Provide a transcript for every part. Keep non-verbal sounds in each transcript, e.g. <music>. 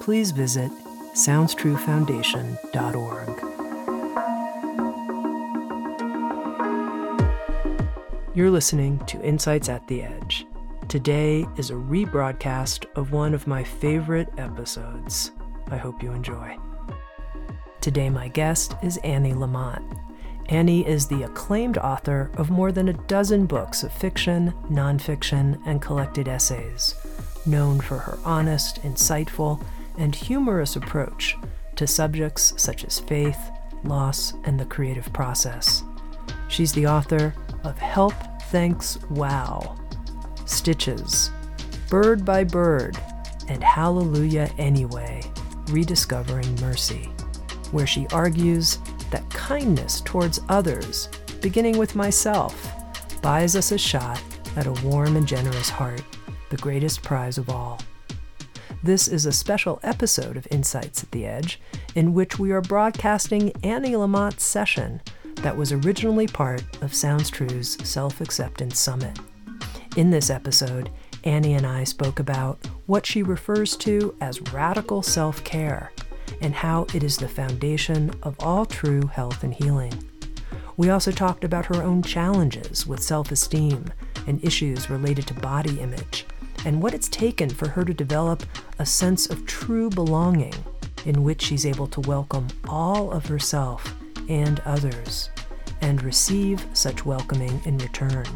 please visit SoundsTrueFoundation.org. You're listening to Insights at the Edge. Today is a rebroadcast of one of my favorite episodes. I hope you enjoy. Today, my guest is Annie Lamott. Annie is the acclaimed author of more than a dozen books of fiction, nonfiction, and collected essays, known for her honest, insightful, and humorous approach to subjects such as faith, loss, and the creative process. She's the author of Help, Thanks, Wow, Stitches, Bird by Bird, and Hallelujah Anyway Rediscovering Mercy, where she argues that kindness towards others, beginning with myself, buys us a shot at a warm and generous heart, the greatest prize of all. This is a special episode of Insights at the Edge, in which we are broadcasting Annie Lamott's session that was originally part of Sounds True's Self Acceptance Summit. In this episode, Annie and I spoke about what she refers to as radical self care and how it is the foundation of all true health and healing. We also talked about her own challenges with self esteem and issues related to body image and what it's taken for her to develop a sense of true belonging in which she's able to welcome all of herself and others and receive such welcoming in return.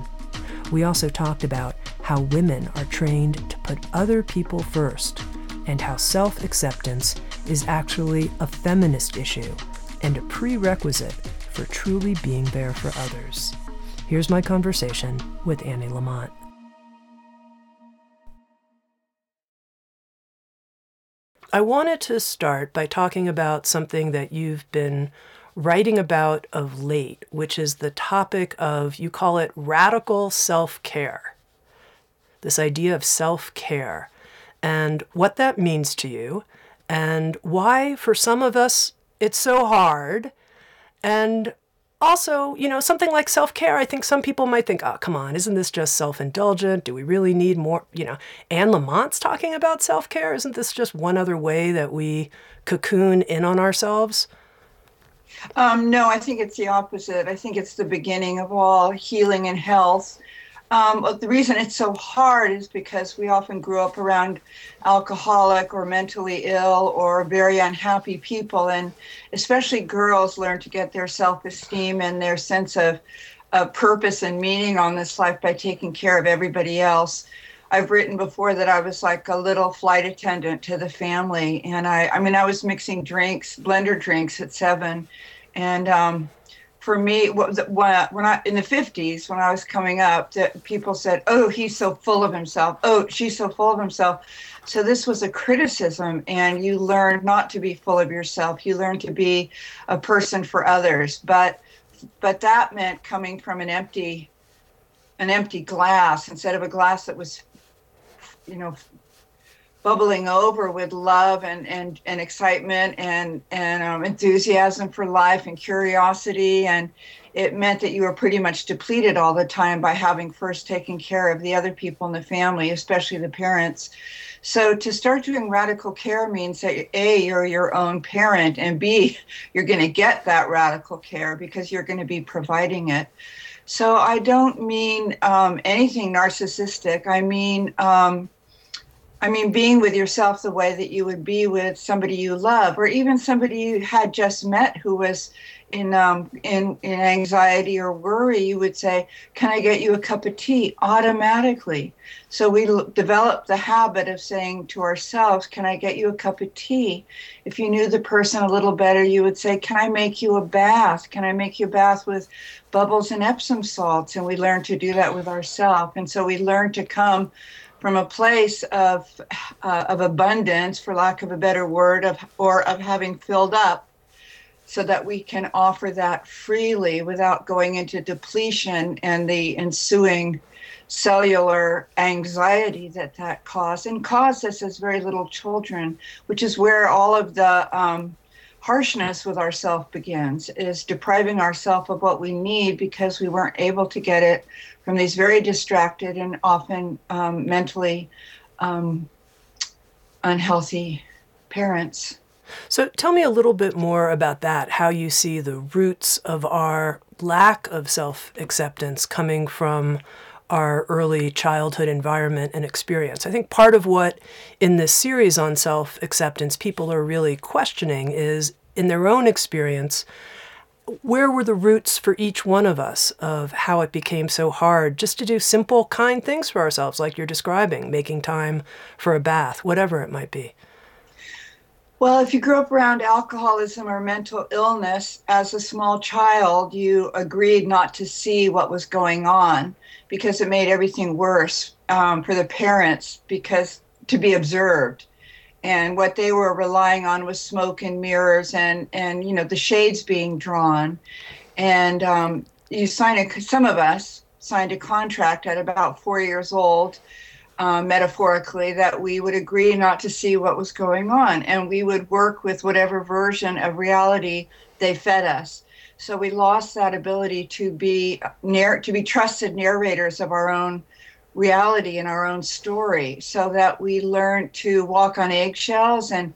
We also talked about how women are trained to put other people first and how self acceptance is actually a feminist issue and a prerequisite for truly being there for others. Here's my conversation with Annie Lamott. I wanted to start by talking about something that you've been writing about of late, which is the topic of, you call it radical self care. This idea of self care and what that means to you, and why, for some of us, it's so hard, and also, you know, something like self care, I think some people might think, oh, come on, isn't this just self indulgent? Do we really need more? You know, Anne Lamott's talking about self care. Isn't this just one other way that we cocoon in on ourselves? Um, no, I think it's the opposite. I think it's the beginning of all healing and health. Um, the reason it's so hard is because we often grew up around alcoholic or mentally ill or very unhappy people, and especially girls learn to get their self esteem and their sense of, of purpose and meaning on this life by taking care of everybody else. I've written before that I was like a little flight attendant to the family, and I, I mean, I was mixing drinks, blender drinks at seven, and um, for me when I in the 50s when I was coming up that people said oh he's so full of himself. Oh she's so full of himself. So this was a criticism and you learn not to be full of yourself. You learn to be a person for others. But but that meant coming from an empty an empty glass instead of a glass that was you know bubbling over with love and and, and excitement and and um, enthusiasm for life and curiosity. And it meant that you were pretty much depleted all the time by having first taken care of the other people in the family especially the parents. So to start doing radical care means that a you're your own parent and b <laughs> you're going to get that radical care because you're going to be providing it. So i don't mean um, anything narcissistic. I mean um, I mean, being with yourself the way that you would be with somebody you love, or even somebody you had just met who was in um, in in anxiety or worry, you would say, "Can I get you a cup of tea?" Automatically. So we l- developed the habit of saying to ourselves, "Can I get you a cup of tea?" If you knew the person a little better, you would say, "Can I make you a bath? Can I make you a bath with bubbles and Epsom salts?" And we learned to do that with ourselves, and so we learned to come from a place of uh, of abundance, for lack of a better word, of or of having filled up, so that we can offer that freely without going into depletion and the ensuing cellular anxiety that that caused and caused us as very little children, which is where all of the um, harshness with ourself begins is depriving ourselves of what we need because we weren't able to get it from these very distracted and often um, mentally um, unhealthy parents. So tell me a little bit more about that, how you see the roots of our lack of self acceptance coming from our early childhood environment and experience. I think part of what in this series on self acceptance people are really questioning is in their own experience, where were the roots for each one of us of how it became so hard just to do simple, kind things for ourselves, like you're describing, making time for a bath, whatever it might be? Well, if you grew up around alcoholism or mental illness as a small child, you agreed not to see what was going on because it made everything worse um, for the parents because to be observed and what they were relying on was smoke and mirrors and and you know the shades being drawn. And um, you sign a some of us signed a contract at about four years old um, metaphorically that we would agree not to see what was going on and we would work with whatever version of reality they fed us. So we lost that ability to be narr- to be trusted narrators of our own reality in our own story so that we learn to walk on eggshells and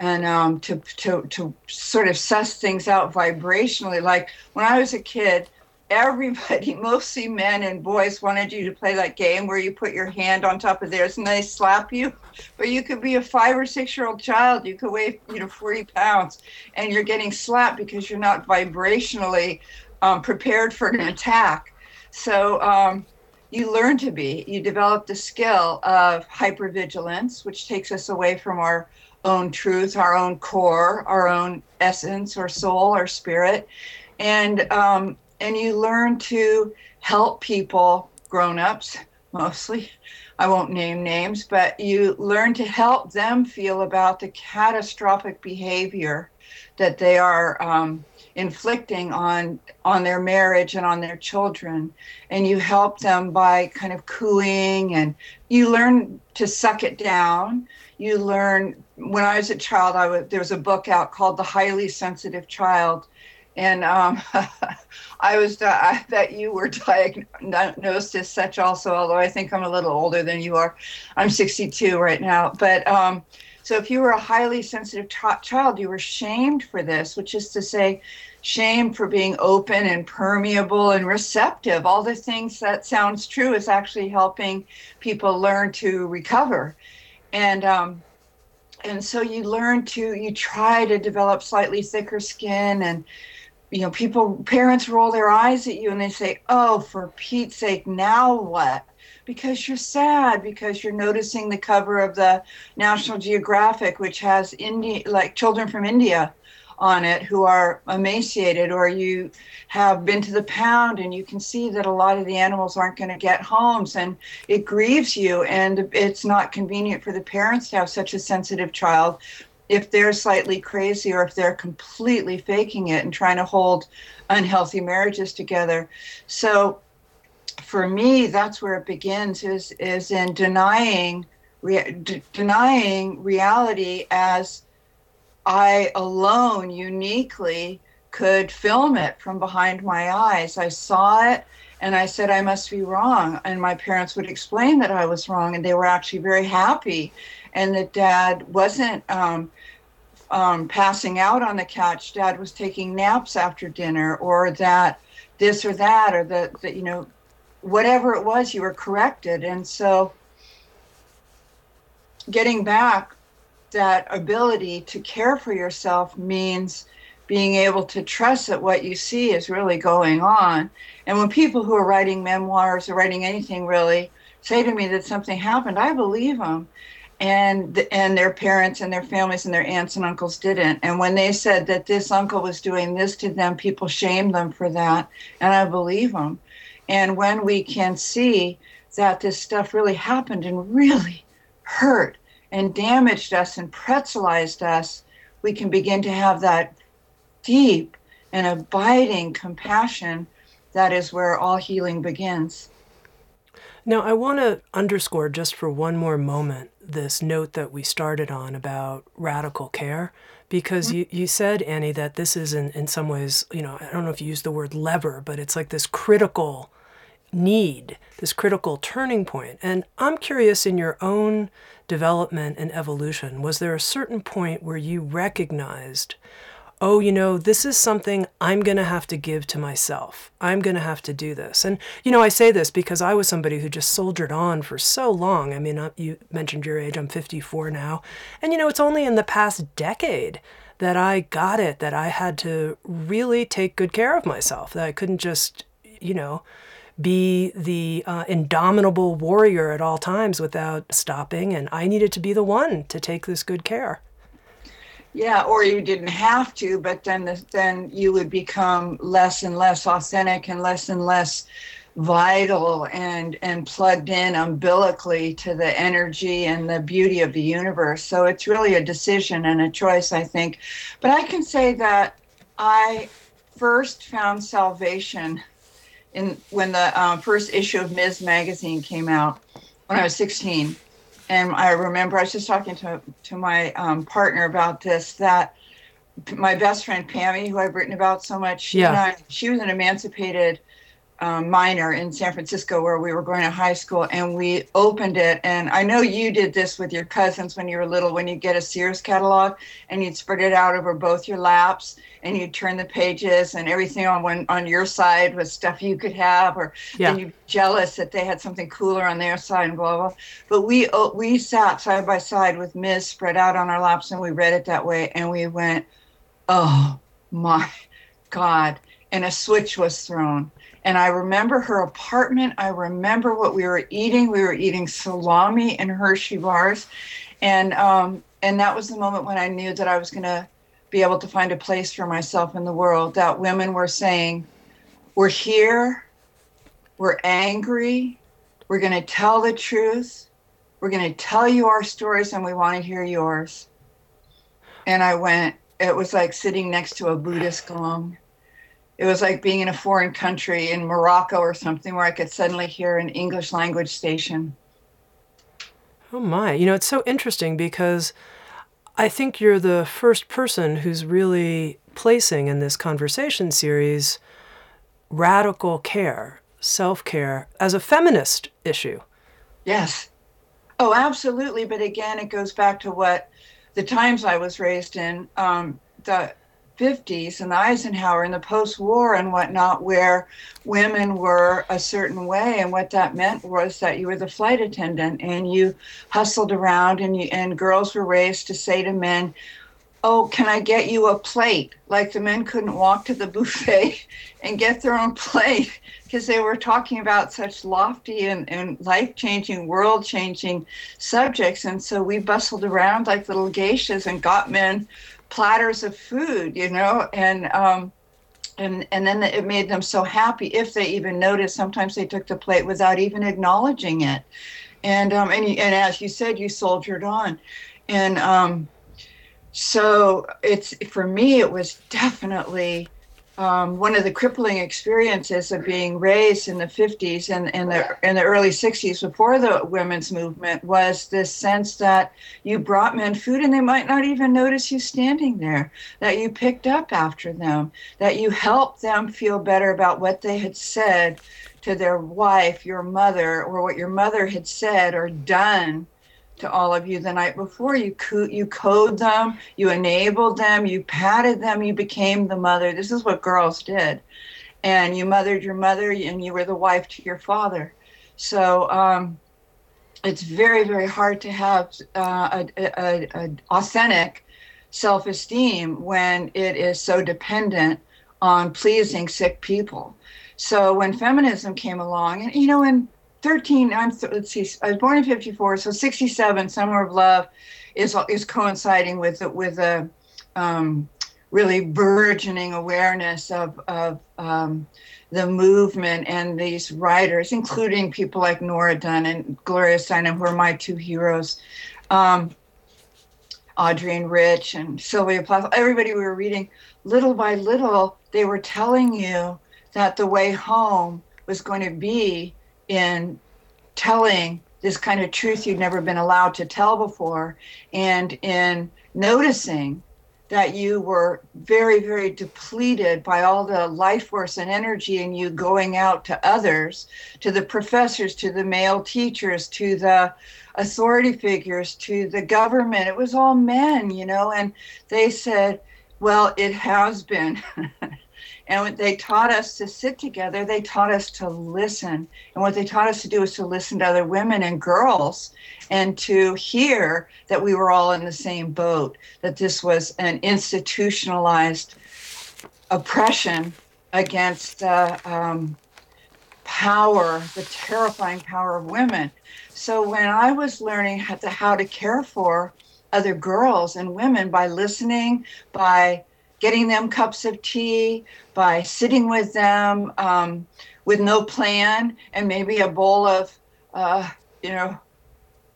and um, to, to to sort of suss things out vibrationally. Like when i was a kid everybody <laughs> mostly men and boys wanted you to play that game where you put your hand on top of theirs and they slap you. But you could be a five or six year old child. You could weigh you know 40 pounds and you're getting slapped because you're not vibrationally um, prepared for an attack. So um, you learn to be. You develop the skill of hypervigilance, which takes us away from our own truth, our own core, our own essence, or soul, or spirit, and um, and you learn to help people, grown-ups mostly. I won't name names, but you learn to help them feel about the catastrophic behavior that they are um, inflicting on on their marriage and on their children and you help them by kind of cooing and you learn to suck it down you learn when i was a child i was there was a book out called the highly sensitive child and um, <laughs> I was I bet you were <laughs> diagnosed as such also. Although I think I'm a little older than you are. I'm 62 right now, but um, so if you were a highly sensitive child, you were shamed for this, which is to say, shamed for being open and permeable and receptive. All the things that sounds true is actually helping people learn to recover. And um, and so you learn to you try to develop slightly thicker skin and you know people parents roll their eyes at you and they say oh for pete's sake now what because you're sad because you're noticing the cover of the National Geographic, which has India, like children from India on it who are emaciated, or you have been to the pound and you can see that a lot of the animals aren't going to get homes, and it grieves you, and it's not convenient for the parents to have such a sensitive child if they're slightly crazy or if they're completely faking it and trying to hold unhealthy marriages together. So for me, that's where it begins is is in denying re- d- denying reality as I alone uniquely could film it from behind my eyes. I saw it and I said I must be wrong, and my parents would explain that I was wrong, and they were actually very happy, and that Dad wasn't. Um, um, passing out on the couch, dad was taking naps after dinner, or that this or that, or that, that you know, whatever it was, you were corrected. And so getting back that ability to care for yourself means being able to trust that what you see is really going on. And when people who are writing memoirs or writing anything really say to me that something happened, I believe them. And and their parents and their families and their aunts and uncles didn't. And when they said that this uncle was doing this to them, people shamed them for that, and I believe them. And when we can see that this stuff really happened and really hurt and damaged us and pretzelized us, we can begin to have that deep and abiding compassion that is where all healing begins. Now, I want to underscore just for one more moment this note that we started on about radical care, because mm-hmm. you, you said, Annie, that this is in, in some ways, you know, I don't know if you used the word lever, but it's like this critical need, this critical turning point. And I'm curious in your own development and evolution, was there a certain point where you recognized oh, you know, this is something I'm going to have to give to myself. I'm going to have to do this. And, you know, I say this because I was somebody who just soldiered on for so long. I mean, you mentioned your age, I'm 54 now. And, you know, it's only in the past decade that I got it, that I had to really take good care of myself, that I couldn't just, you know, be the uh, indomitable warrior at all times without stopping. And I needed to be the one to take this good care. Yeah, or you didn't have to, but then the, then you would become less and less authentic and less and less vital and and plugged in umbilically to the energy and the beauty of the universe. So it's really a decision and a choice, I think. But I can say that I first found salvation in when the um, first issue of Ms. magazine came out when I was 16 and I remember I was just talking to to my um, partner about this that my best friend Pammy, who I've written about so much, she, yeah. I, she was an emancipated um, minor in San Francisco where we were going to high school, and we opened it. And I know you did this with your cousins when you were little, when you get a Sears catalog and you'd spread it out over both your laps, and you'd turn the pages and everything on one on your side was stuff you could have or yeah. you jealous that they had something cooler on their side and blah blah but we uh, we sat side by side with ms spread out on our laps and we read it that way and we went oh my god and a switch was thrown and I remember her apartment. I remember what we were eating. We were eating salami and Hershey bars, and um, and that was the moment when I knew that I was going to be able to find a place for myself in the world. That women were saying, We're here, we're angry, we're going to tell the truth, we're going to tell you our stories, and we want to hear yours. And I went, it was like sitting next to a Buddhist gong. It was like being in a foreign country in Morocco or something where I could suddenly hear an English language station. Oh my. You know, it's so interesting because I think you're the first person who's really placing in this conversation series radical care, self care, as a feminist issue. Yes. Oh, absolutely. But again, it goes back to what the times I was raised in. Um, the 50s and Eisenhower and the post war and whatnot, where women were a certain way. And what that meant was that you were the flight attendant and you hustled around, and, you, and girls were raised to say to men, Oh, can I get you a plate? Like the men couldn't walk to the <laughs> buffet and get their own plate because they were talking about such lofty and, and life changing, world changing subjects. And so we bustled around like little geishas and got men platters of food, you know, and um, and and then it made them so happy if they even noticed. Sometimes they took the plate without even acknowledging it, and um, and and as you said, you soldiered on, and um, so it's for me, it was definitely um, one of the crippling experiences of being raised in the 50s and, and the in the early 60s before the women's movement was this sense that you brought men food and they might not even notice you standing there that you picked up after them that you helped them feel better about what they had said to their wife your mother or what your mother had said or done to all of you the night before. You co- you code them, you enabled them, you patted them, you became the mother. This is what girls did, and you mothered your mother, and you were the wife to your father. So um, it's very very hard to have uh, a, a, a authentic self-esteem when it is so dependent on pleasing sick people. So when feminism came along, and you know, in 13, I'm let's see, I was born in 54, so 67, Summer of Love, is is coinciding with with a um, really burgeoning awareness of of um, the movement and these writers, including people like Nora Dunn and Gloria Steinem, who are my two heroes. Um, and Rich and Sylvia Plath, everybody we were reading, little by little, they were telling you that the way home was going to be in telling this kind of truth you'd never been allowed to tell before and in noticing that you were very, very depleted by all the life force and energy in you going out to others, to the professors, to the male teachers, to the authority figures, to the government. It was all men, you know, and they said, well, it has been. <laughs> and they taught us to sit together, they taught us to listen. And what they taught us to do is to listen to other women and girls and to hear that we were all in the same boat, that this was an institutionalized oppression against the um, power, the terrifying power of women. So when I was learning how to, how to care for other girls and women by listening, by getting them cups of tea, by sitting with them um, with no plan and maybe a bowl of, uh, you know,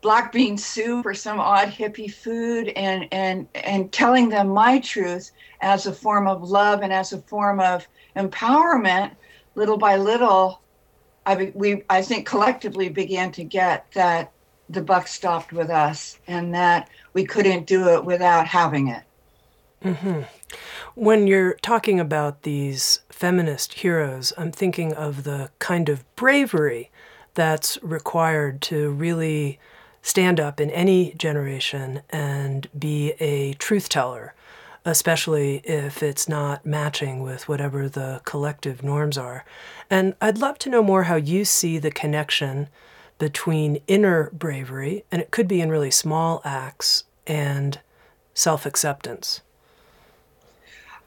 black bean soup or some odd hippie food and, and, and telling them my truth as a form of love and as a form of empowerment, little by little, I, we, I think collectively began to get that the buck stopped with us and that we couldn't do it without having it. Mm-hmm. When you're talking about these feminist heroes, I'm thinking of the kind of bravery that's required to really stand up in any generation and be a truth teller, especially if it's not matching with whatever the collective norms are. And I'd love to know more how you see the connection between inner bravery, and it could be in really small acts, and self acceptance.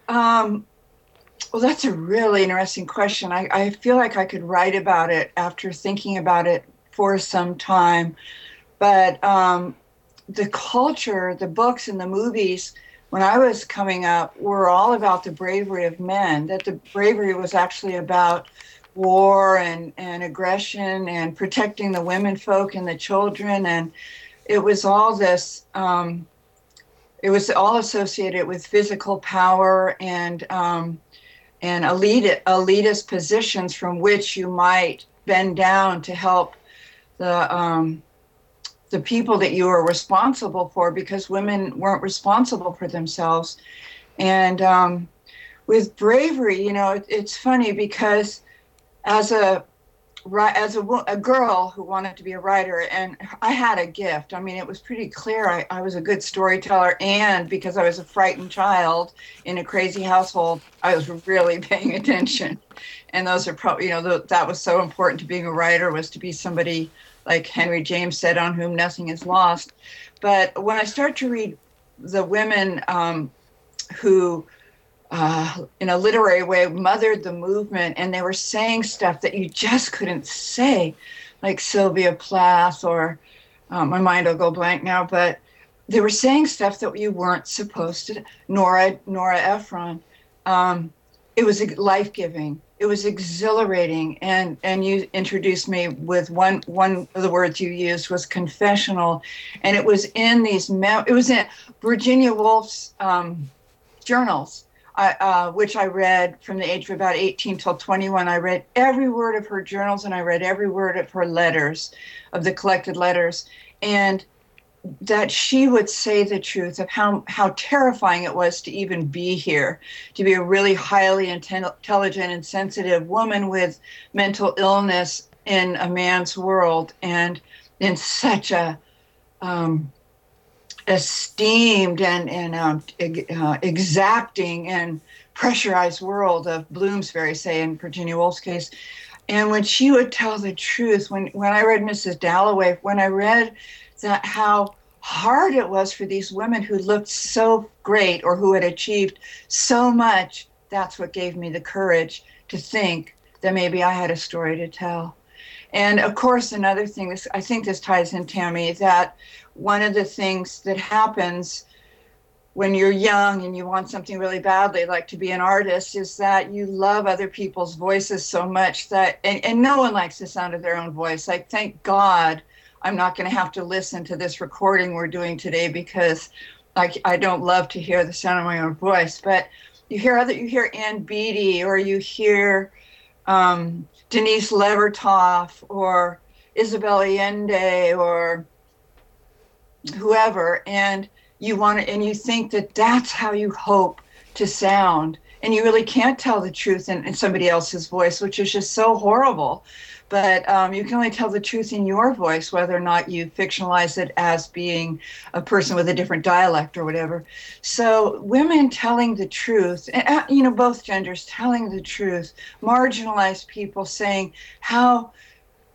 Um, well, that's a really interesting question. I, I feel like I could write about it after thinking about it for some time. But um, the culture, the books, and the movies when I was coming up were all about the bravery of men, that the bravery was actually about war and, and aggression and protecting the women folk and the children. And it was all this. Um, it was all associated with physical power and um, and elite elitist positions from which you might bend down to help the um, the people that you were responsible for because women weren't responsible for themselves. And um, with bravery you know it, it's funny because as a as a, a girl who wanted to be a writer and i had a gift. I mean it was pretty clear. I, I was a good storyteller and because i was a frightened child in a crazy household i was really <laughs> paying attention. And those are probably you know the, that was so important to being a writer was to be somebody like henry james said on whom nothing is lost. But when i start to read the women um, who uh, in a literary way, mothered the movement, and they were saying stuff that you just couldn't say, like Sylvia Plath, or um, my mind will go blank now, but they were saying stuff that you weren't supposed to. Nora Nora Ephron, um, it was life giving. It was exhilarating, and and you introduced me with one one of the words you used was confessional, and it was in these it was in Virginia Woolf's um, journals uh, which I read from the age of about 18 till 21. I read every word of her journals and I read every word of her letters, of the collected letters, and that she would say the truth of how, how terrifying it was to even be here, to be a really highly intelligent and sensitive woman with mental illness in a man's world and in such a um, esteemed and, and um, uh, exacting and pressurized world of Bloomsbury, say in Virginia Woolf's case, And when she would tell the truth, when, when I read Mrs. Dalloway, when I read that how hard it was for these women who looked so great or who had achieved so much, that's what gave me the courage to think that maybe I had a story to tell. And of course, another thing, this I think this ties in, Tami, that one of the things that happens when you're young and you want something really badly, like to be an artist, is that you love other people's voices so much that, and, and no one likes the sound of their own voice. Like, thank God I'm not going to have to listen to this recording we're doing today because like I don't love to hear the sound of my own voice. But you hear other, you hear Ann Beattie or you hear um, Denise Levertov or Isabel Allende or whoever, and you want to, and you think that that's how you hope to sound and you really can't tell the truth in, in somebody else's voice which is just so horrible but um, you can only tell the truth in your voice whether or not you fictionalize it as being a person with a different dialect or whatever. So women telling the truth you know both genders telling the truth marginalized people saying how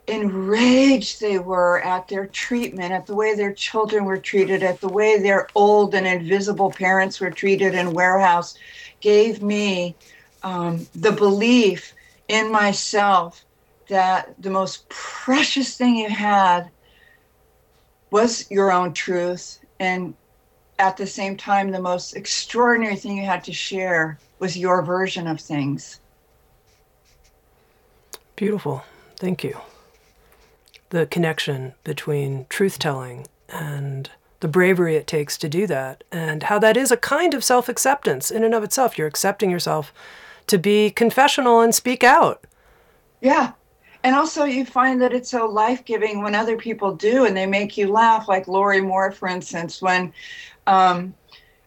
enraged they were at their treatment, at the way their children were treated, at the way their old and invisible parents were treated in warehouse, gave me um, the belief in myself that the most precious thing you had was your own truth. And at the same time, the most extraordinary thing you had to share was your version of things. Beautiful. Thank you the connection between truth telling and the bravery it takes to do that, and how that is a kind of self acceptance in and of itself. You're accepting yourself to be confessional and speak out. Yeah. And also, you find that it's so life giving when other people do and they make you laugh, like Lorrie Moore, for instance, when um,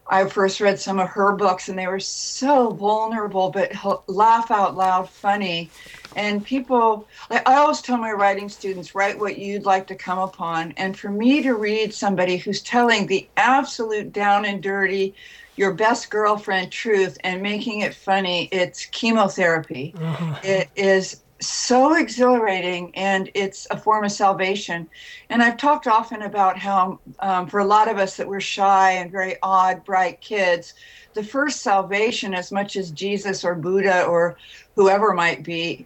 I first read some of her books and they were so vulnerable, but laugh out loud funny. And people, like I always tell my writing students, write what you'd like to come upon. And for me to read somebody who's telling the absolute down and dirty, your best girlfriend truth and making it funny, it's chemotherapy. Uh-huh. It is so exhilarating and it's a form of salvation. And I've talked often about how, um, for a lot of us that we're shy and very odd, bright kids, the first salvation, as much as Jesus or Buddha or whoever might be,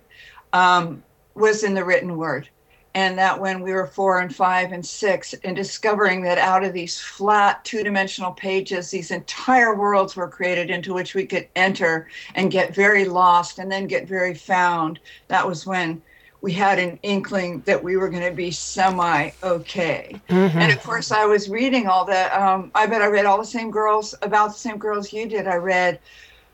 um, was in the written word and that when we were four and five and six, and discovering that out of these flat two dimensional pages, these entire worlds were created into which we could enter and get very lost and then get very found. That was when we had an inkling that we were going to be semi okay. Mm-hmm. And of course, I was reading all that. Um, I bet I read all the same girls about the same girls you did. I read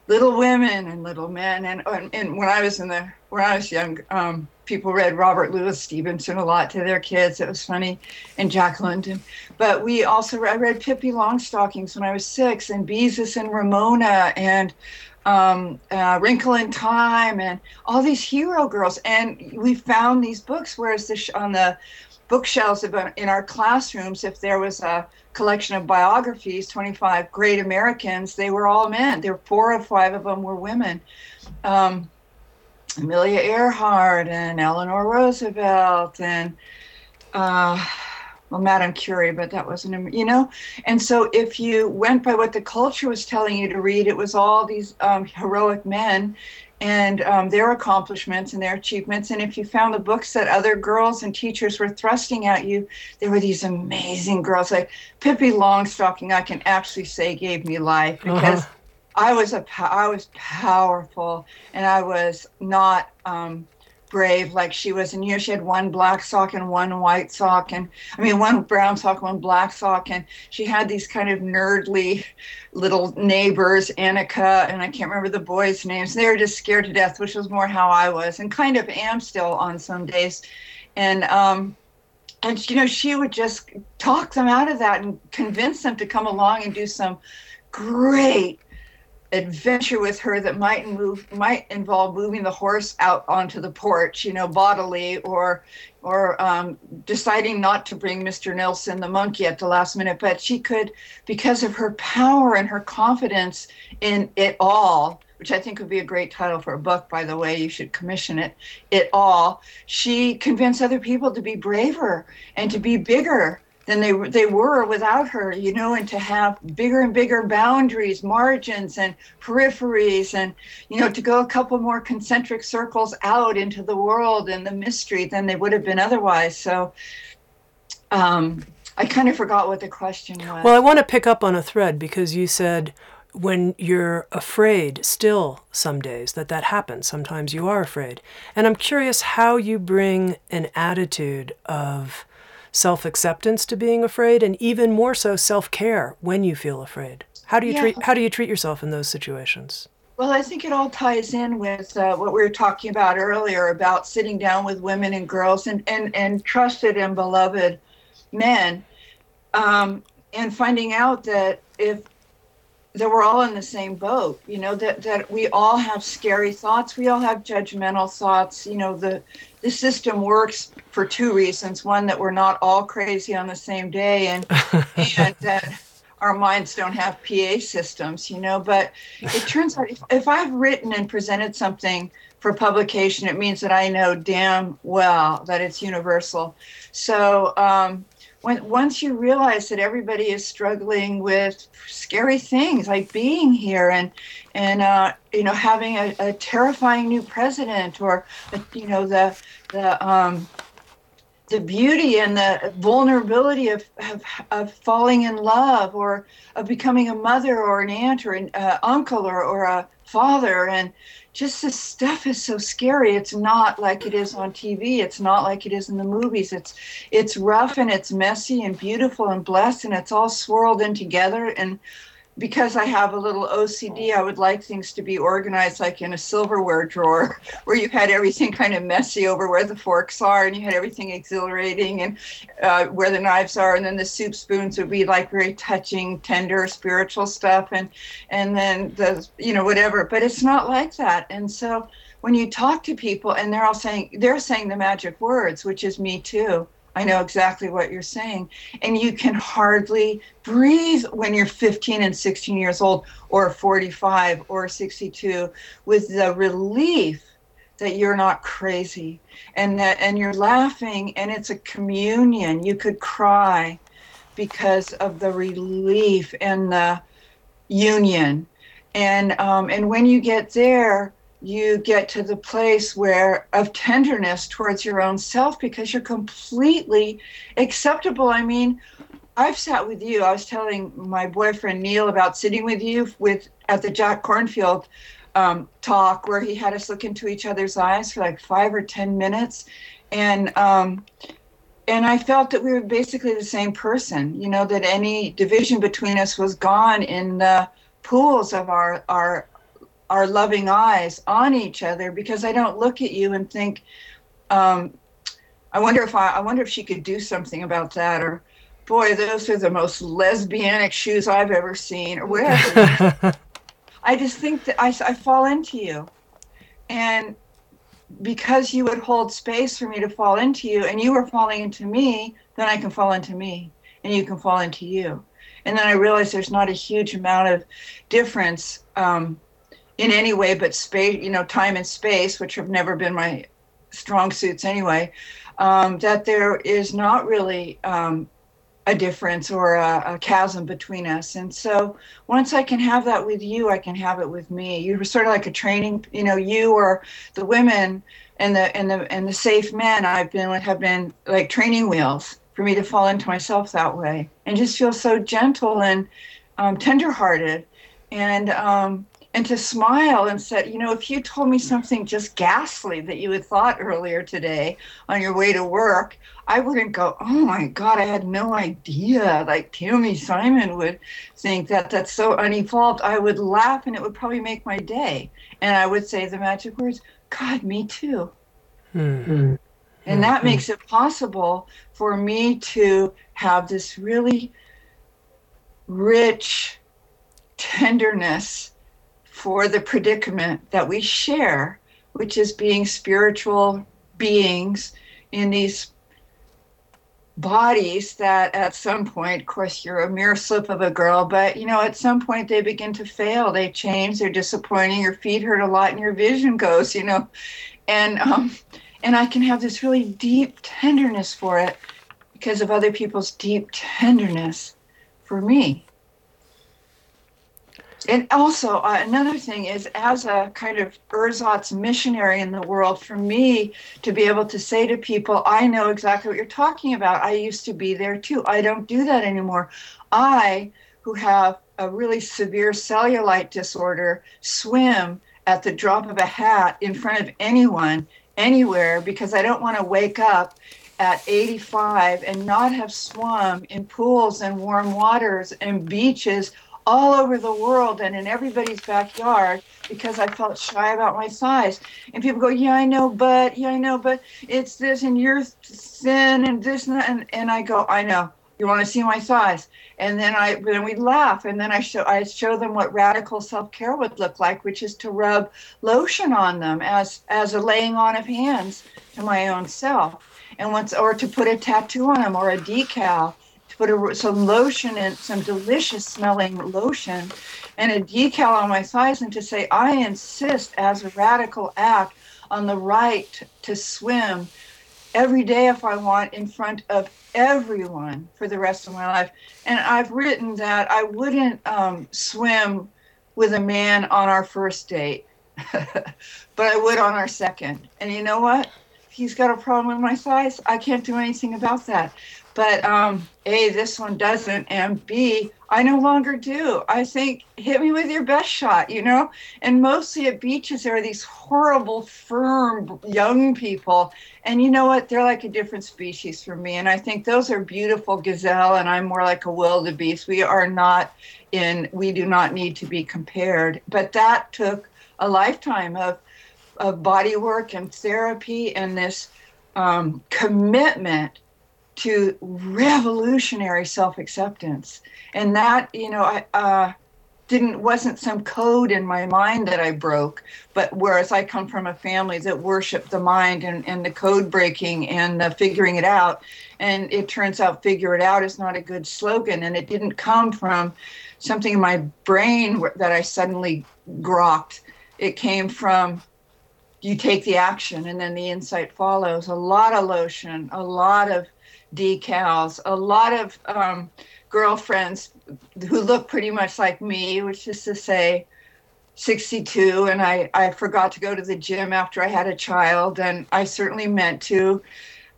Little Women and Little Men, and and when I was in the when I was young, um, people read Robert Louis Stevenson a lot to their kids. It was funny, and Jack London. But we also I read Pippi Longstockings when I was six, and Beezus and Ramona, and um, uh, Wrinkle in Time, and all these hero girls. And we found these books. Whereas the sh- on the bookshelves in our classrooms, if there was a collection of biographies, 25 great Americans, they were all men. There were four or five of them were women. Um, Amelia Earhart and Eleanor Roosevelt and uh, well, Madame Curie, but that wasn't, you know. And so, if you went by what the culture was telling you to read, it was all these um, heroic men and um, their accomplishments and their achievements. And if you found the books that other girls and teachers were thrusting at you, there were these amazing girls like Pippi Longstocking. I can actually say gave me life uh-huh. because. Uh-huh I was a I was powerful, and I was not um, brave like she was. And you know, she had one black sock and one white sock, and I mean, one brown sock, one black sock, and she had these kind of nerdly little neighbors, Annika, and I can't remember the boys' names. They were just scared to death, which was more how I was, and kind of am still on some days. And um, and you know, she would just talk them out of that and convince them to come along and do some great adventure with her that might move might involve moving the horse out onto the porch you know bodily or or um, deciding not to bring mr Nilsson the monkey at the last minute but she could because of her power and her confidence in it all which I think would be a great title for a book, by the way. You should commission it. It all. She convinced other people to be braver and to be bigger than they they were without her, you know, and to have bigger and bigger boundaries, margins, and peripheries, and you know, to go a couple more concentric circles out into the world and the mystery than they would have been otherwise. So, um, I kind of forgot what the question was. Well, I want to pick up on a thread because you said when you're afraid still some days that that happens sometimes you are afraid and i'm curious how you bring an attitude of self-acceptance to being afraid and even more so self-care when you feel afraid how do you yeah. treat how do you treat yourself in those situations well, I think it all ties in with uh, what we were talking about earlier about sitting down with women and girls and, and, and trusted and beloved men um, and finding out that if that we're all in the same boat you know that that we all have scary thoughts. We all have judgmental thoughts. You know the the system works for two reasons. One that we're not all crazy on the same day and <laughs> and that our minds don't have pa systems you know but it turns out if, if i've written and presented something for publication it means that i know damn well that it's universal. So um, when once you realize that everybody is struggling with scary things like being here and and uh, you know having a, a, terrifying new president or you know the the um, the beauty and the vulnerability of, of, of falling in love or of becoming a mother or an aunt or an uh, uncle or, or a father and just this stuff is so scary. It's not like it is on TV. It's not like it is in the movies. It's it's rough and it's messy and beautiful and blessed and it's all swirled in together. And because I have a little OCD, I would like things to be organized like in a silverware drawer <laughs> where you had everything kind of messy over where the forks are and you had everything exhilarating and uh, where the knives are. And then the soup spoons would be like very touching, tender, spiritual stuff. And, and then the, you know, whatever. But it's not like that. And so when you talk to people and they're all saying, they're saying the magic words, which is me too I know exactly what you're saying. And you can hardly breathe when you're 15 and 16 years old, or 45 or 62, with the relief that you're not crazy and that and you're laughing and it's a communion you could cry because of the relief and the union and um, and when you get there you get to the place where of tenderness towards your own self because you're completely acceptable. I mean, I've sat with you. I was telling my boyfriend Neil about sitting with you with at the Jack Kornfield um, talk where he had us look into each other's eyes for like five or ten minutes, and um, and I felt that we were basically the same person. You know that any division between us was gone in the pools of our our our loving eyes on each other because I don't look at you and think, um, I wonder if I, I wonder if she could do something about that or boy, those are the most lesbianic shoes I've ever seen or whatever. <laughs> I just think that I, I fall into you. And because you would hold space for me to fall into you and you were falling into me, then I can fall into me and you can fall into you. And then I realized there's not a huge amount of difference um, in any way but space, you know, time and space, which have never been my strong suits anyway, um, that there is not really um, a difference or a, a, chasm between us. And so once I can have that with you, I can have it with me. You're sort of like a training, you know, you or the women and the and the and the safe men I've been with have been like training wheels for me to fall into myself that way and just feel so gentle and um, tenderhearted. And um, and to smile and say, you know, if you told me something just ghastly that you had thought earlier today on your way to work, I wouldn't go, oh my God, I had no idea. Like Tami Simon would think that that's so unevolved. I would laugh and it would probably make my day. And I would say the magic words, God, me too. Mm-hmm. And that mm-hmm. makes it possible for me to have this really rich tenderness for the predicament that we share, which is being spiritual beings in these bodies that at some point, of course, you're a mere slip of a girl, but you know, at some point they begin to fail. They change. They're disappointing. Your feet hurt a lot, and your vision goes. You know, and um, and I can have this really deep tenderness for it because of other people's deep tenderness for me and also uh, another thing is as a kind of ersatz missionary in the world for me to be able to say to people i know exactly what you're talking about. I used to be there too. I don't do that anymore. I who have a really severe cellulite disorder swim at the drop of a hat in front of anyone anywhere because i don't want to wake up at 85 and not have swum in pools and warm waters and beaches all over the world and in everybody's backyard because I felt shy about my size. And people go, Yeah, I know, but, yeah, I know, but it's this and you're thin and this and that. And, and I go, I know. You want to see my size? And then I then we laugh, and then I show I show them what radical self care would look like, which is to rub lotion on them as as a laying on of hands to my own self, and once or to put a tattoo on them or a decal put a, some lotion in, some delicious smelling lotion, and a decal on my thighs, and to say, I insist as a radical act on the right to swim every day if I want in front of everyone for the rest of my life. And I've written that I wouldn't um, swim with a man on our first date, <laughs> but I would on our second. And you know what? He's got a problem with my size. I can't do anything about that. But um, A, this one doesn't. And B, I no longer do. I think hit me with your best shot, you know? And mostly at beaches, there are these horrible, firm young people. And you know what? They're like a different species for me. And I think those are beautiful gazelle, and I'm more like a wildebeest. We are not in, we do not need to be compared. But that took a lifetime of, of body work and therapy and this um, commitment to revolutionary self-acceptance. And that you know i uh, didn't wasn't some code in my mind that i broke but whereas i come from a family that worshiped the mind and, and the code breaking and the figuring it out and it turns out figure it out is not a good slogan and it didn't come from something in my brain that i suddenly grokked. It came from you take the action and then the insight follows. A lot of lotion a lot of decals, a lot of um, girlfriends who look pretty much like me, which is to say, 62 and I, I forgot to go to the gym after I had a child and I certainly meant to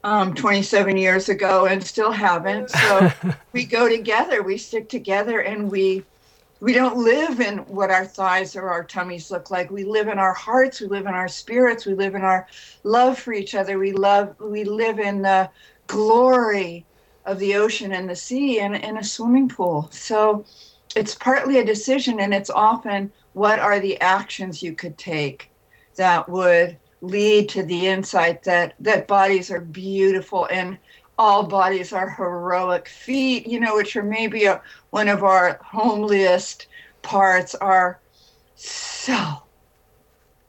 um, 27 years ago and still haven't. <laughs> So we go together, we stick together and we we don't live in what our thighs or our tummies look like. We live in our hearts, we live in our spirits, we live in our love for each other. We love we live in the glory of the ocean and the sea in, in a swimming pool. So it's partly a decision, and it's often what are the actions you could take that would lead to the insight that that bodies are beautiful and all bodies are heroic feet you know which are maybe a, one of our homeliest parts are so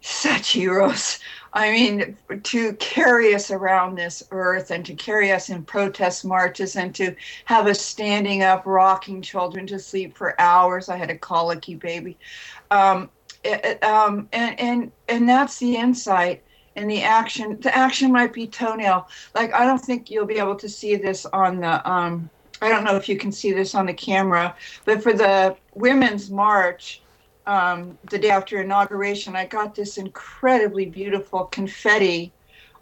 such heroes I mean, to carry us around this earth and to carry us in protest marches and to have us standing up, rocking children to sleep for hours. I had a colicky baby. Um, it, um, and, and, and that's the insight and the action. The action might be toenail. Like, I don't think you'll be able to see this on the, um, I don't know if you can see this on the camera, but for the Women's March, um, the day after inauguration, I got this incredibly beautiful confetti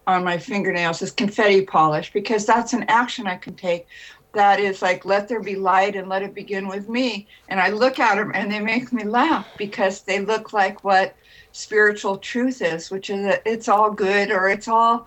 on my fingernails, this confetti polish, because that's an action I can take. That is like, let there be light and let it begin with me. And I look at them and they make me laugh because they look like what spiritual truth is, which is that it's all good or it's all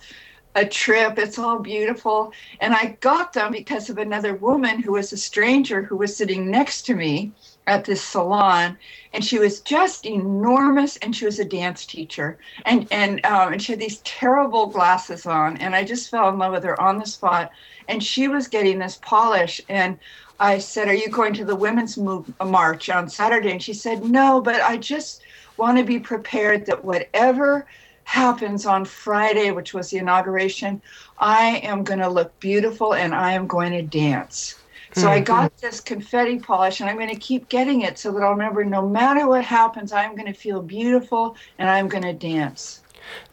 a trip, it's all beautiful. And I got them because of another woman who was a stranger who was sitting next to me at this salon and she was just enormous and she was a dance teacher. And and um, and she had these terrible glasses on and i just fell in love with her on the spot. And she was getting this polish and i said are you going to the women's move, march on saturday? And she said no but i just want to be prepared that whatever happens on Friday, which was the inauguration, I am going to look beautiful and I am going to dance. So mm-hmm. I got this confetti polish and I'm going to keep getting it so that I'll remember no matter what happens, I'm going to feel beautiful and I'm going to dance.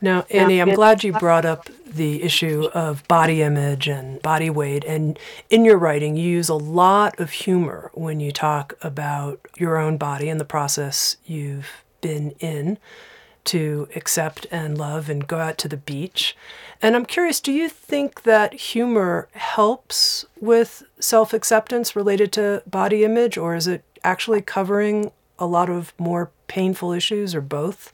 Now, Annie, I'm glad you brought up the issue of body image and body weight. And in your writing, you use a lot of humor when you talk about your own body and the process you've been in to accept and love and go out to the beach. And I'm curious, do you think that humor helps with self acceptance related to body image, or is it actually covering a lot of more painful issues, or both?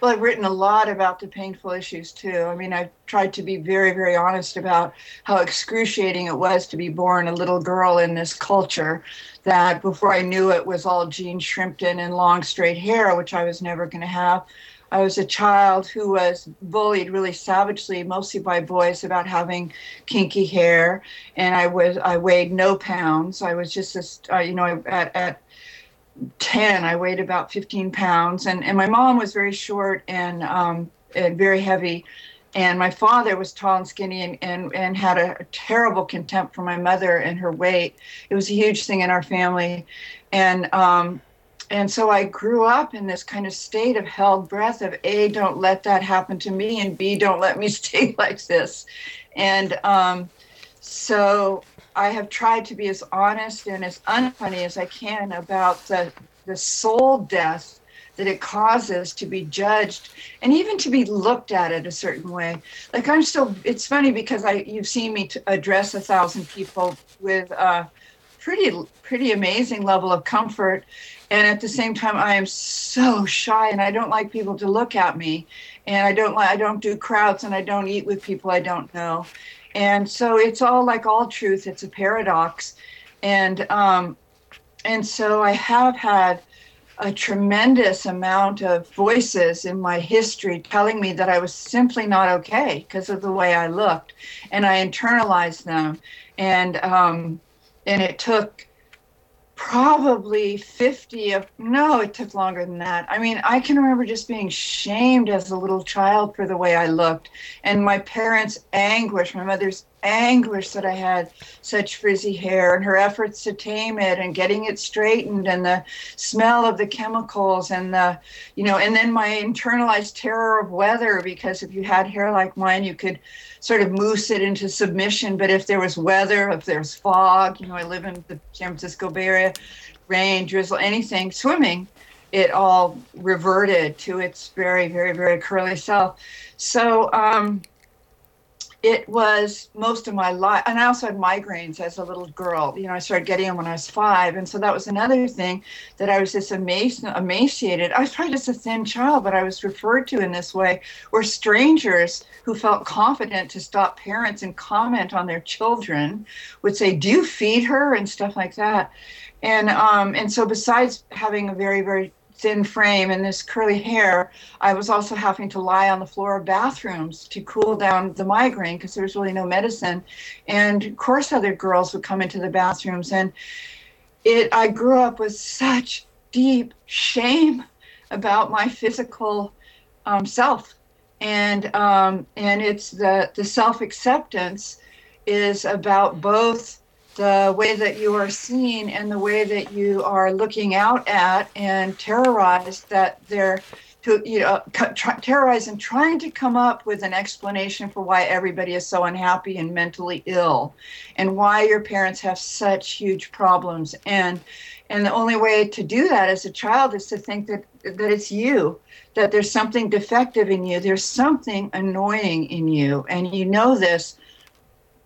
Well, I've written a lot about the painful issues too. I mean, I've tried to be very, very honest about how excruciating it was to be born a little girl in this culture that before I knew it was all Jean Shrimpton and long straight hair, which I was never going to have. I was a child who was bullied really savagely, mostly by boys, about having kinky hair, and I was I weighed no pounds. I was just this, uh, you know at at 10 i weighed about 15 pounds. And, and my mom was very short and, um, and very heavy. And my father was tall and skinny and, and, and had a, terrible contempt for my mother and her weight. It was a huge thing in our family. And um, and so i grew up in this kind of state of held breath of a don't let that happen to me and b don't let me <laughs> stay like this and um, so I have tried to be as honest and as unfunny as I can about the, the soul death that it causes to be judged and even to be looked at it a certain way. Like I'm still, it's funny because I you've seen me address a thousand people with a pretty pretty amazing level of comfort, and at the same time I am so shy and I don't like people to look at me, and I don't like I don't do crowds and I don't eat with people I don't know, and so it's all like all truth. It's a paradox. And um and so i have had a tremendous amount of voices in my history telling me that i was simply not okay because of the way i looked. And i internalized them. And um and it took probably 50 of no it took longer than that. I mean i can remember just being shamed as a little child for the way i looked. And my parents anguish my mother's anguish that I had such frizzy hair and her efforts to tame it and getting it straightened and the smell of the chemicals and the, you know, and then my internalized terror of weather because if you had hair like mine, you could sort of mousse it into submission. But if there was weather, if there's fog, you know, I live in the San Francisco Bay Area, rain, drizzle, anything, swimming, it all reverted to its very, very, very curly self. So, um, it was most of my life and i also had migraines as a little girl. You know i started getting them when i was five and so that was another thing that i was just emaci- emaciated. I was probably just a thin child but i was referred to in this way were strangers who felt confident to stop parents and comment on their children would say do you feed her? and stuff like that. And um, and so besides having a very very thin frame and this curly hair, I was also having to lie on the floor of bathrooms to cool down the migraine because there was really no medicine. And of course, other girls would come into the bathrooms. And it, I grew up with such deep shame about my physical um, self. And um, and it's the the self acceptance is about both the way that you are seen and the way that you are looking out at and terrorized that they're to you know terrorized and trying to come up with an explanation for why everybody is so unhappy and mentally ill and why your parents have such huge problems. And and the only way to do that as a child is to think that that it's you that there's something defective in you. There's something annoying in you. And you know this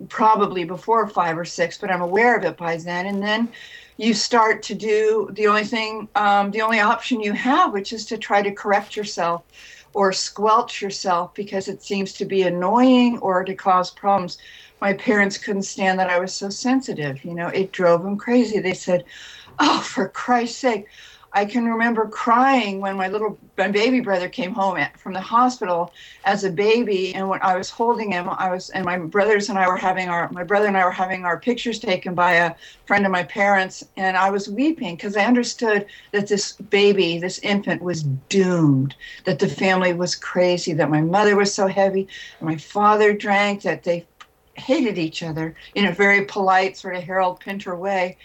probably before five or six, but I'm aware of it by then. And then you start to do the only thing, um, the only option you have, which is to try to correct yourself or squelch yourself because it seems to be annoying or to cause problems. My parents couldn't stand that I was so sensitive. You know, it drove them crazy. They said, Oh, for Christ's sake, I can remember crying when my little my baby brother came home from the hospital as a baby, and when I was holding him, I was and my brothers and I were having our my brother and I were having our pictures taken by a friend of my parents, and I was weeping because I understood that this baby, this infant, was doomed, that the family was crazy, that my mother was so heavy, my father drank, that they hated each other in a very polite sort of Harold Pinter way.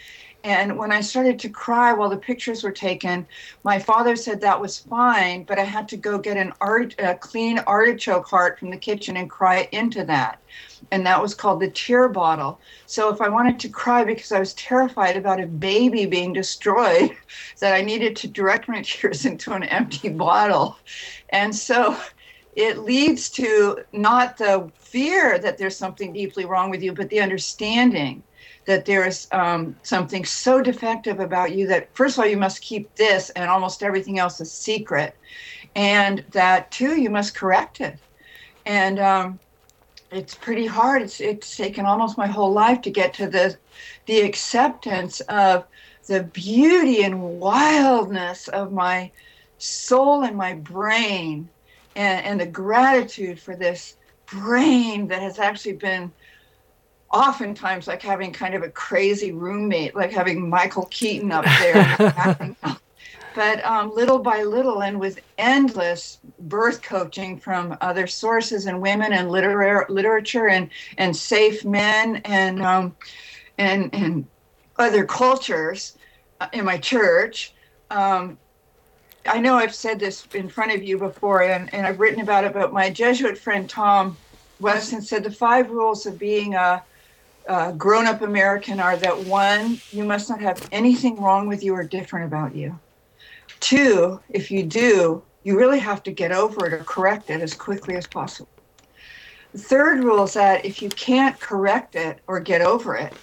And when I started to cry while the pictures were taken, my father said that was fine, but I had to go get an art, a clean artichoke heart from the kitchen and cry into that. And that was called the tear bottle. So if I wanted to cry because I was terrified about a baby being destroyed, <laughs> that I needed to direct my <laughs> tears into an empty bottle. And so it leads to not the fear that there's something deeply wrong with you, but the understanding that there's um, something so defective about you that, first of all, you must keep this and almost everything else a secret. And that, too, you must correct it. And um, it's pretty hard. It's, it's taken almost my whole life to get to the, the acceptance of the beauty and wildness of my soul and my brain and, and the gratitude for this brain that has actually been oftentimes like having kind of a crazy roommate, like having Michael Keaton up there. <laughs> but um, little by little, and with endless birth coaching from other sources and women and literary literature and and safe men and um, and and other cultures uh, in my church. Um, I know I've said this in front of you before, and, and I've written about it, but my Jesuit friend Tom Weston said the five rules of being a, Uh, a grown up American are that one, you must not have anything wrong with you or different about you. Two, if you do, you really have to get over it or correct it as quickly as possible. The third rule is that if you can't correct it or get over it,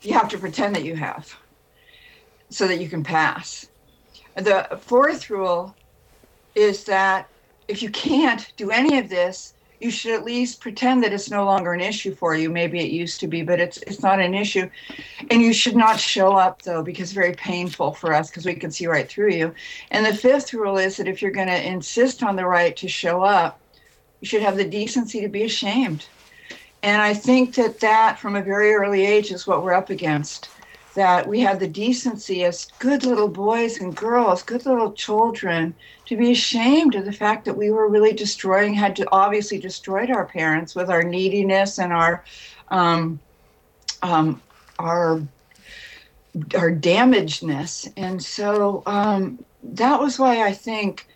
you have to pretend that you have so that you can pass. The fourth rule is that if you can't do any of this, you should at least pretend that it's no longer an issue for you. Maybe it used to be, but it's it's not an issue. And you should not show up though, because it's very painful for us because we can see right through you. And the fifth rule is that if you're going to insist on the right to show up, you should have the decency to be ashamed. And I think that that from a very early age is what we're up against that we have the decency as good little boys and girls, good little children, to be ashamed of the fact that we were really destroying, had to obviously destroyed our parents with our neediness and our um, um, our our damagedness. And so um, that was why I think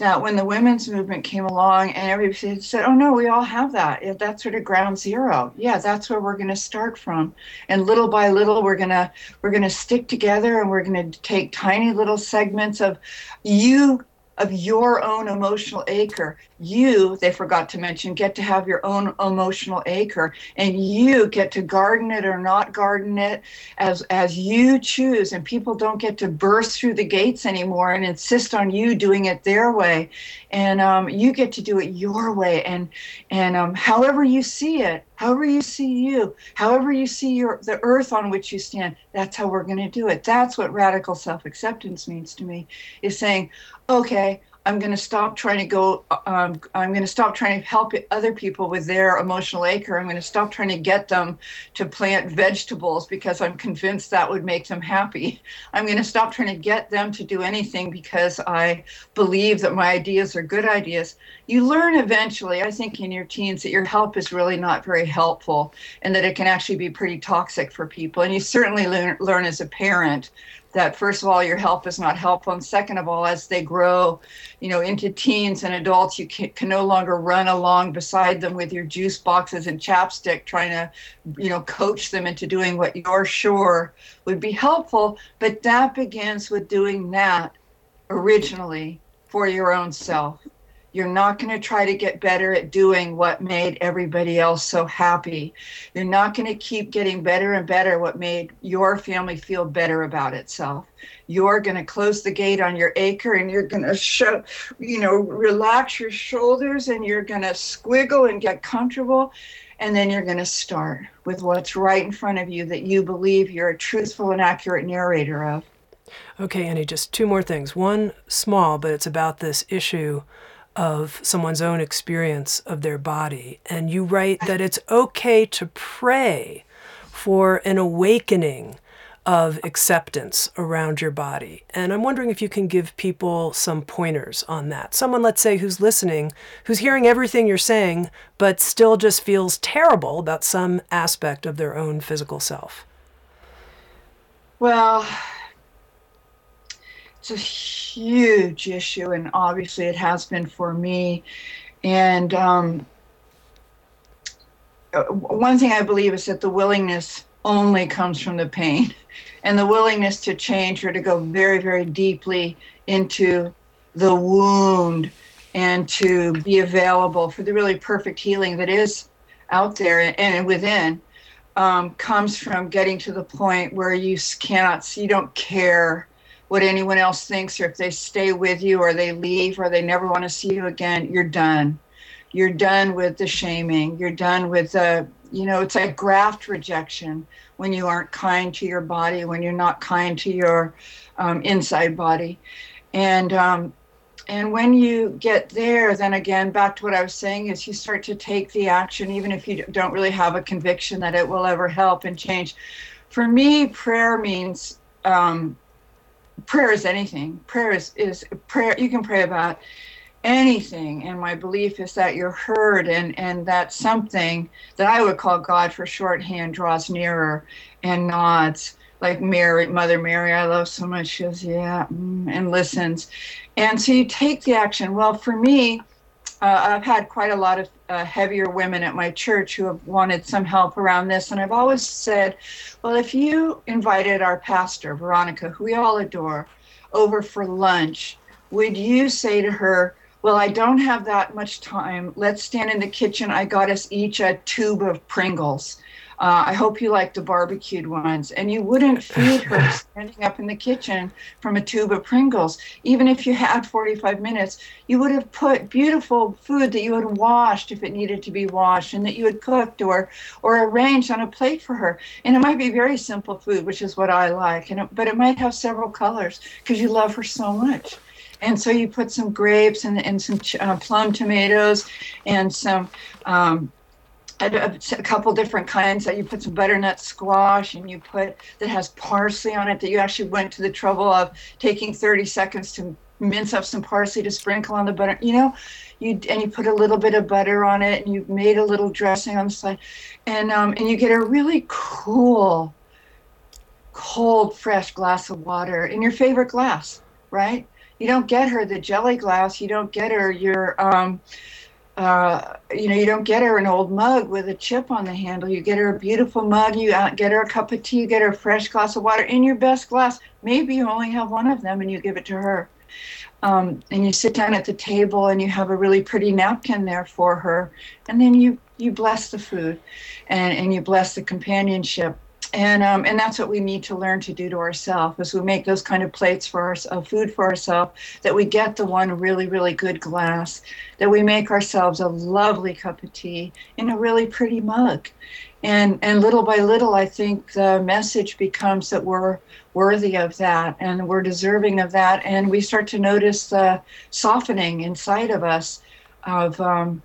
that when the women's movement came along and everybody said, oh no, we all have that. That's sort of ground zero. Yeah, that's where we're going to start from. And little by little, we're going to, we're going to stick together and we're going to take tiny little segments of you of your own emotional acre. You, they forgot to mention, get to have your own emotional acre, and you get to garden it or not garden it as as you choose. And people don't get to burst through the gates anymore and insist on you doing it their way, and um, you get to do it your way. And and um, however you see it, however you see you, however you see your the earth on which you stand, that's how we're going to do it. That's what radical self-acceptance means to me. Is saying, okay, I'm going to stop trying to go, um, I'm going to stop trying to help other people with their emotional acre. I'm going to stop trying to get them to plant vegetables because I'm convinced that would make them happy. I'm going to stop trying to get them to do anything because I believe that my ideas are good ideas. You learn eventually, I think, in your teens that your help is really not very helpful and that it can actually be pretty toxic for people. And you certainly learn, learn as a parent that first of all your help is not helpful. And second of all as they grow you know into teens and adults you can, can no longer run along beside them with your juice boxes and chapstick trying to you know coach them into doing what you're sure would be helpful. But that begins with doing that originally for your own self you're not going to try to get better at doing what made everybody else so happy. You're not going to keep getting better and better what made your family feel better about itself. You're going to close the gate on your acre and you're going to show, you know, relax your shoulders and you're going to squiggle and get comfortable. And then you're going to start with what's right in front of you that you believe you're a truthful and accurate narrator of. Okay, Annie, just two more things. One small, but it's about this issue of someone's own experience of their body. And you write that it's okay to pray for an awakening of acceptance around your body. And I'm wondering if you can give people some pointers on that. Someone, let's say, who's listening, who's hearing everything you're saying, but still just feels terrible about some aspect of their own physical self. Well, it's a huge issue, and obviously it has been for me. And um, uh, one thing I believe is that the willingness only comes from the pain <laughs> and the willingness to change or to go very, very deeply into the wound and to be available for the really perfect healing that is out there and within um, comes from getting to the point where you cannot see, you don't care what anyone else thinks or if they stay with you or they leave or they never want to see you again, you're done. You're done with the shaming. You're done with the, you know, it's like graft rejection when you aren't kind to your body, when you're not kind to your um, inside body. And, um, and when you get there, then again, back to what I was saying, is you start to take the action, even if you don't really have a conviction that it will ever help and change. For me, prayer means um, prayer is anything. Prayer is, is prayer. You can pray about anything. And my belief is that you're heard and, and that something that I would call God for shorthand draws nearer and nods like Mary, Mother Mary, I love so much. She goes, yeah, mm, and listens. And so you take the action. Well, for me, uh, I've had quite a lot of uh, heavier women at my church who have wanted some help around this. And I've always said, well, if you invited our pastor, Veronica, who we all adore, over for lunch, would you say to her, well, I don't have that much time. Let's stand in the kitchen. I got us each a tube of Pringles. Uh, I hope you like the barbecued ones. And you wouldn't <laughs> feed her standing up in the kitchen from a tube of Pringles. Even if you had 45 minutes, you would have put beautiful food that you had washed if it needed to be washed and that you had cooked or, or arranged on a plate for her. And it might be very simple food, which is what I like. And it, but it might have several colors because you love her so much. And so you put some grapes and, and some uh, plum tomatoes and some um, a, a, couple different kinds that you put some butternut squash and you put that has parsley on it that you actually went to the trouble of taking 30 seconds to mince up some parsley to sprinkle on the butter you know? You and you put a little bit of butter on it and you made a little dressing on the side. And um, and you get a really cool cold fresh glass of water in your favorite glass right? You don't get her the jelly glass you don't get her your um, uh, you know, you don't get her an old mug with a chip on the handle. You get her a beautiful mug. You get her a cup of tea. You get her a fresh glass of water in your best glass. Maybe you only have one of them, and you give it to her. Um, and you sit down at the table, and you have a really pretty napkin there for her. And then you you bless the food, and and you bless the companionship and um, and that's what we need to learn to do to ourselves as we make those kind of plates for our uh, food for ourselves that we get the one really really good glass that we make ourselves a lovely cup of tea in a really pretty mug. And and little by little i think the message becomes that we're worthy of that and we're deserving of that. And we start to notice the softening inside of us of um,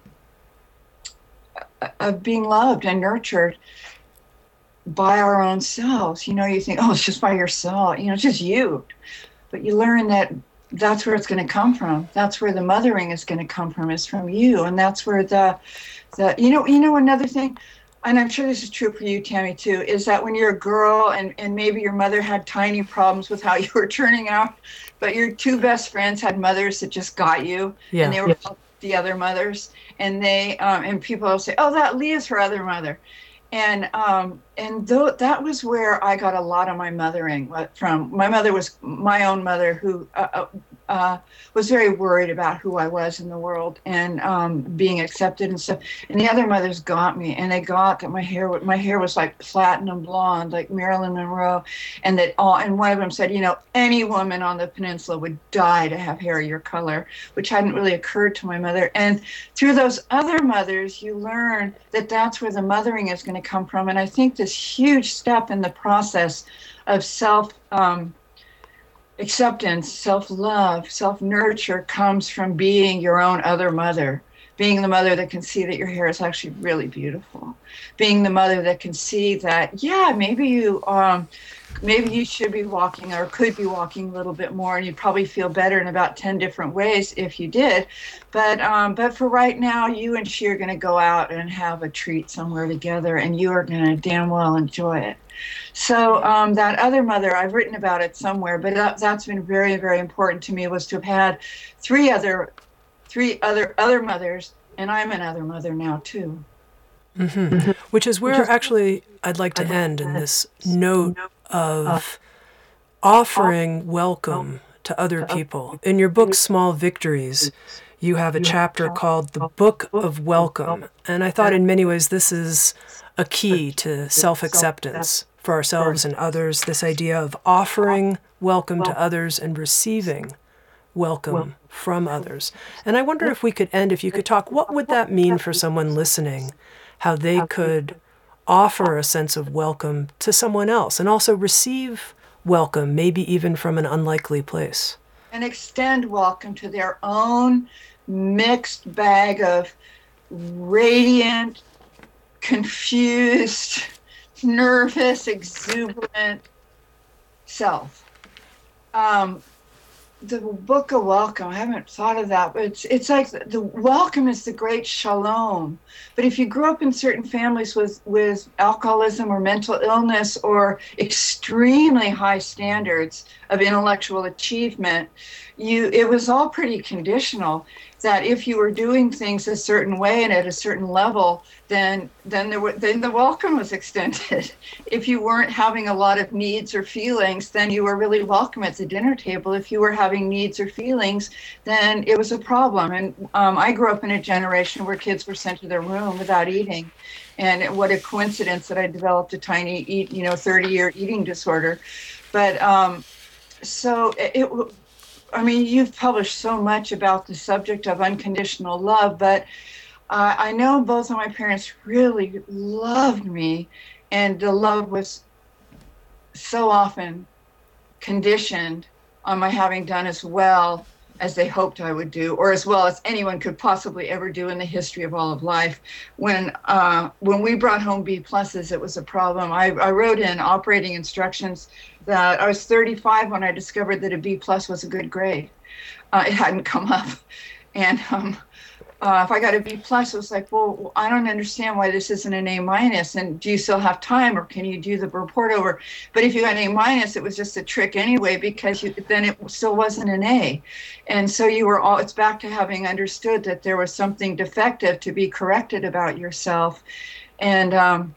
of being loved and nurtured by our own selves. You know, you think, oh, it's just by yourself. You know, it's just you. But you learn that that's where it's going to come from. That's where the mothering is going to come from. Is from you, and that's where the, the you know, you know another thing, and I'm sure this is true for you, Tami, too, is that when you're a girl and and maybe your mother had tiny problems with how <laughs> you were turning out, but your two best friends had mothers that just got you, yeah. and they were yeah. the other mothers, and they um, and people will say, oh, that Leah's her other mother, and um, and though that was where I got a lot of my mothering from. My mother was my own mother, who uh, uh was very worried about who I was in the world and um, being accepted and stuff. And the other mothers got me, and they got that my hair my hair was like platinum blonde, like Marilyn Monroe, and that all. And one of them said, you know, any woman on the peninsula would die to have hair your color, which hadn't really occurred to my mother. And through those other mothers, you learn that that's where the mothering is going to come from. And I think this huge step in the process of self. Um, acceptance, self love, self nurture comes from being your own other mother. Being the mother that can see that your hair is actually really beautiful. Being the mother that can see that, yeah, maybe you um, maybe you should be walking or could be walking a little bit more and you'd probably feel better in about 10 different ways if you did. But um, but for right now you and she are going to go out and have a treat somewhere together and you are going to damn well enjoy it. So um, that other mother i've written about it somewhere but that, that's been very very important to me was to have had three other three other other mothers and i'm another mother now too. Mm-hmm. Which is where actually I'd like to end in this note of offering welcome to other people. In your book, Small Victories, you have a chapter called The Book of Welcome. And I thought in many ways this is a key to self acceptance for ourselves and others this idea of offering welcome to others and receiving welcome from others. And I wonder if we could end, if you could talk, what would that mean for someone listening? how they could offer a sense of welcome to someone else and also receive welcome, maybe even from an unlikely place. And extend welcome to their own mixed bag of radiant, confused, nervous, exuberant self. Um, the book of welcome i haven't thought of that but it's it's like the, the, welcome is the great shalom. But if you grew up in certain families with with alcoholism or mental illness or extremely high standards of intellectual achievement you it was all pretty conditional that if you were doing things a certain way and at a certain level, then then there were, then the welcome was extended. <laughs> if you weren't having a lot of needs or feelings, then you were really welcome at the dinner table. If you were having needs or feelings, then it was a problem. And um, I grew up in a generation where kids were sent to their room without eating, and what a coincidence that I developed a tiny eat you know 30 year eating disorder, but um, so it, it I mean, you've published so much about the subject of unconditional love, but uh, I know both of my parents really loved me, and the love was so often conditioned on my having done as well as they hoped I would do, or as well as anyone could possibly ever do in the history of all of life. When uh, when we brought home B pluses, it was a problem. I, I wrote in operating instructions that I was 35 when I discovered that a B plus was a good grade. Uh, it hadn't come up, <laughs> and um, uh, if I got a B plus, it was like, well, I don't understand why this isn't an A minus. And do you still have time, or can you do the report over? But if you got an A minus, it was just a trick anyway because you, then it still wasn't an A, and so you were all. It's back to having understood that there was something defective to be corrected about yourself, and um,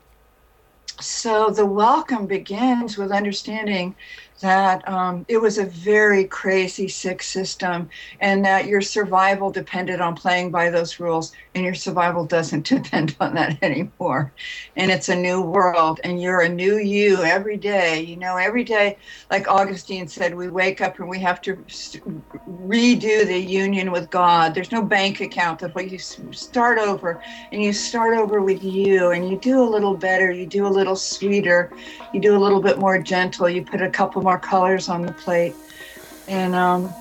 so the welcome begins with understanding that um, it was a very crazy, sick system, and that your survival depended on playing by those rules, and your survival doesn't <laughs> depend on that anymore. And it's a new world, and you're a new you every day. You know, every day, like Augustine said, we wake up and we have to redo the union with God. There's no bank account. That you start over, and you start over with you, and you do a little better, you do a little sweeter, you do a little bit more gentle, you put a couple more colors on the plate, and um,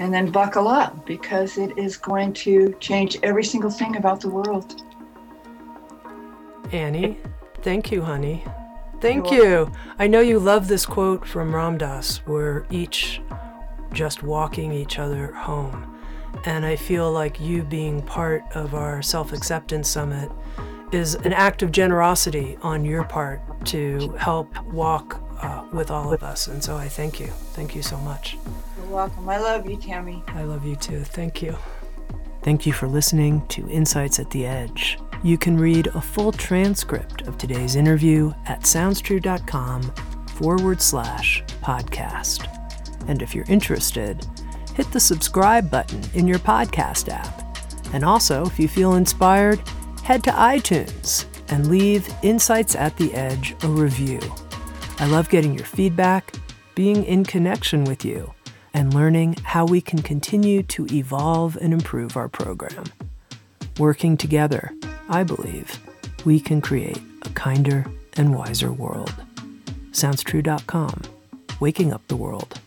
and then buckle up because it is going to change every single thing about the world. Annie, thank you, honey. Thank you. I know you love this quote from Ram Dass We're each just walking each other home. And I feel like you being part of our self acceptance summit is an act of generosity on your part to help walk uh, with all of us. And so I thank you. Thank you so much. You're welcome. I love you, Tami. I love you too. Thank you. Thank you for listening to Insights at the Edge. You can read a full transcript of today's interview at soundstrue.com forward slash podcast. And if you're interested, hit the subscribe button in your podcast app. And also, if you feel inspired, head to iTunes and leave Insights at the Edge a review. I love getting your feedback, being in connection with you, and learning how we can continue to evolve and improve our program. Working together, I believe, we can create a kinder and wiser world. SoundsTrue.com, waking up the world.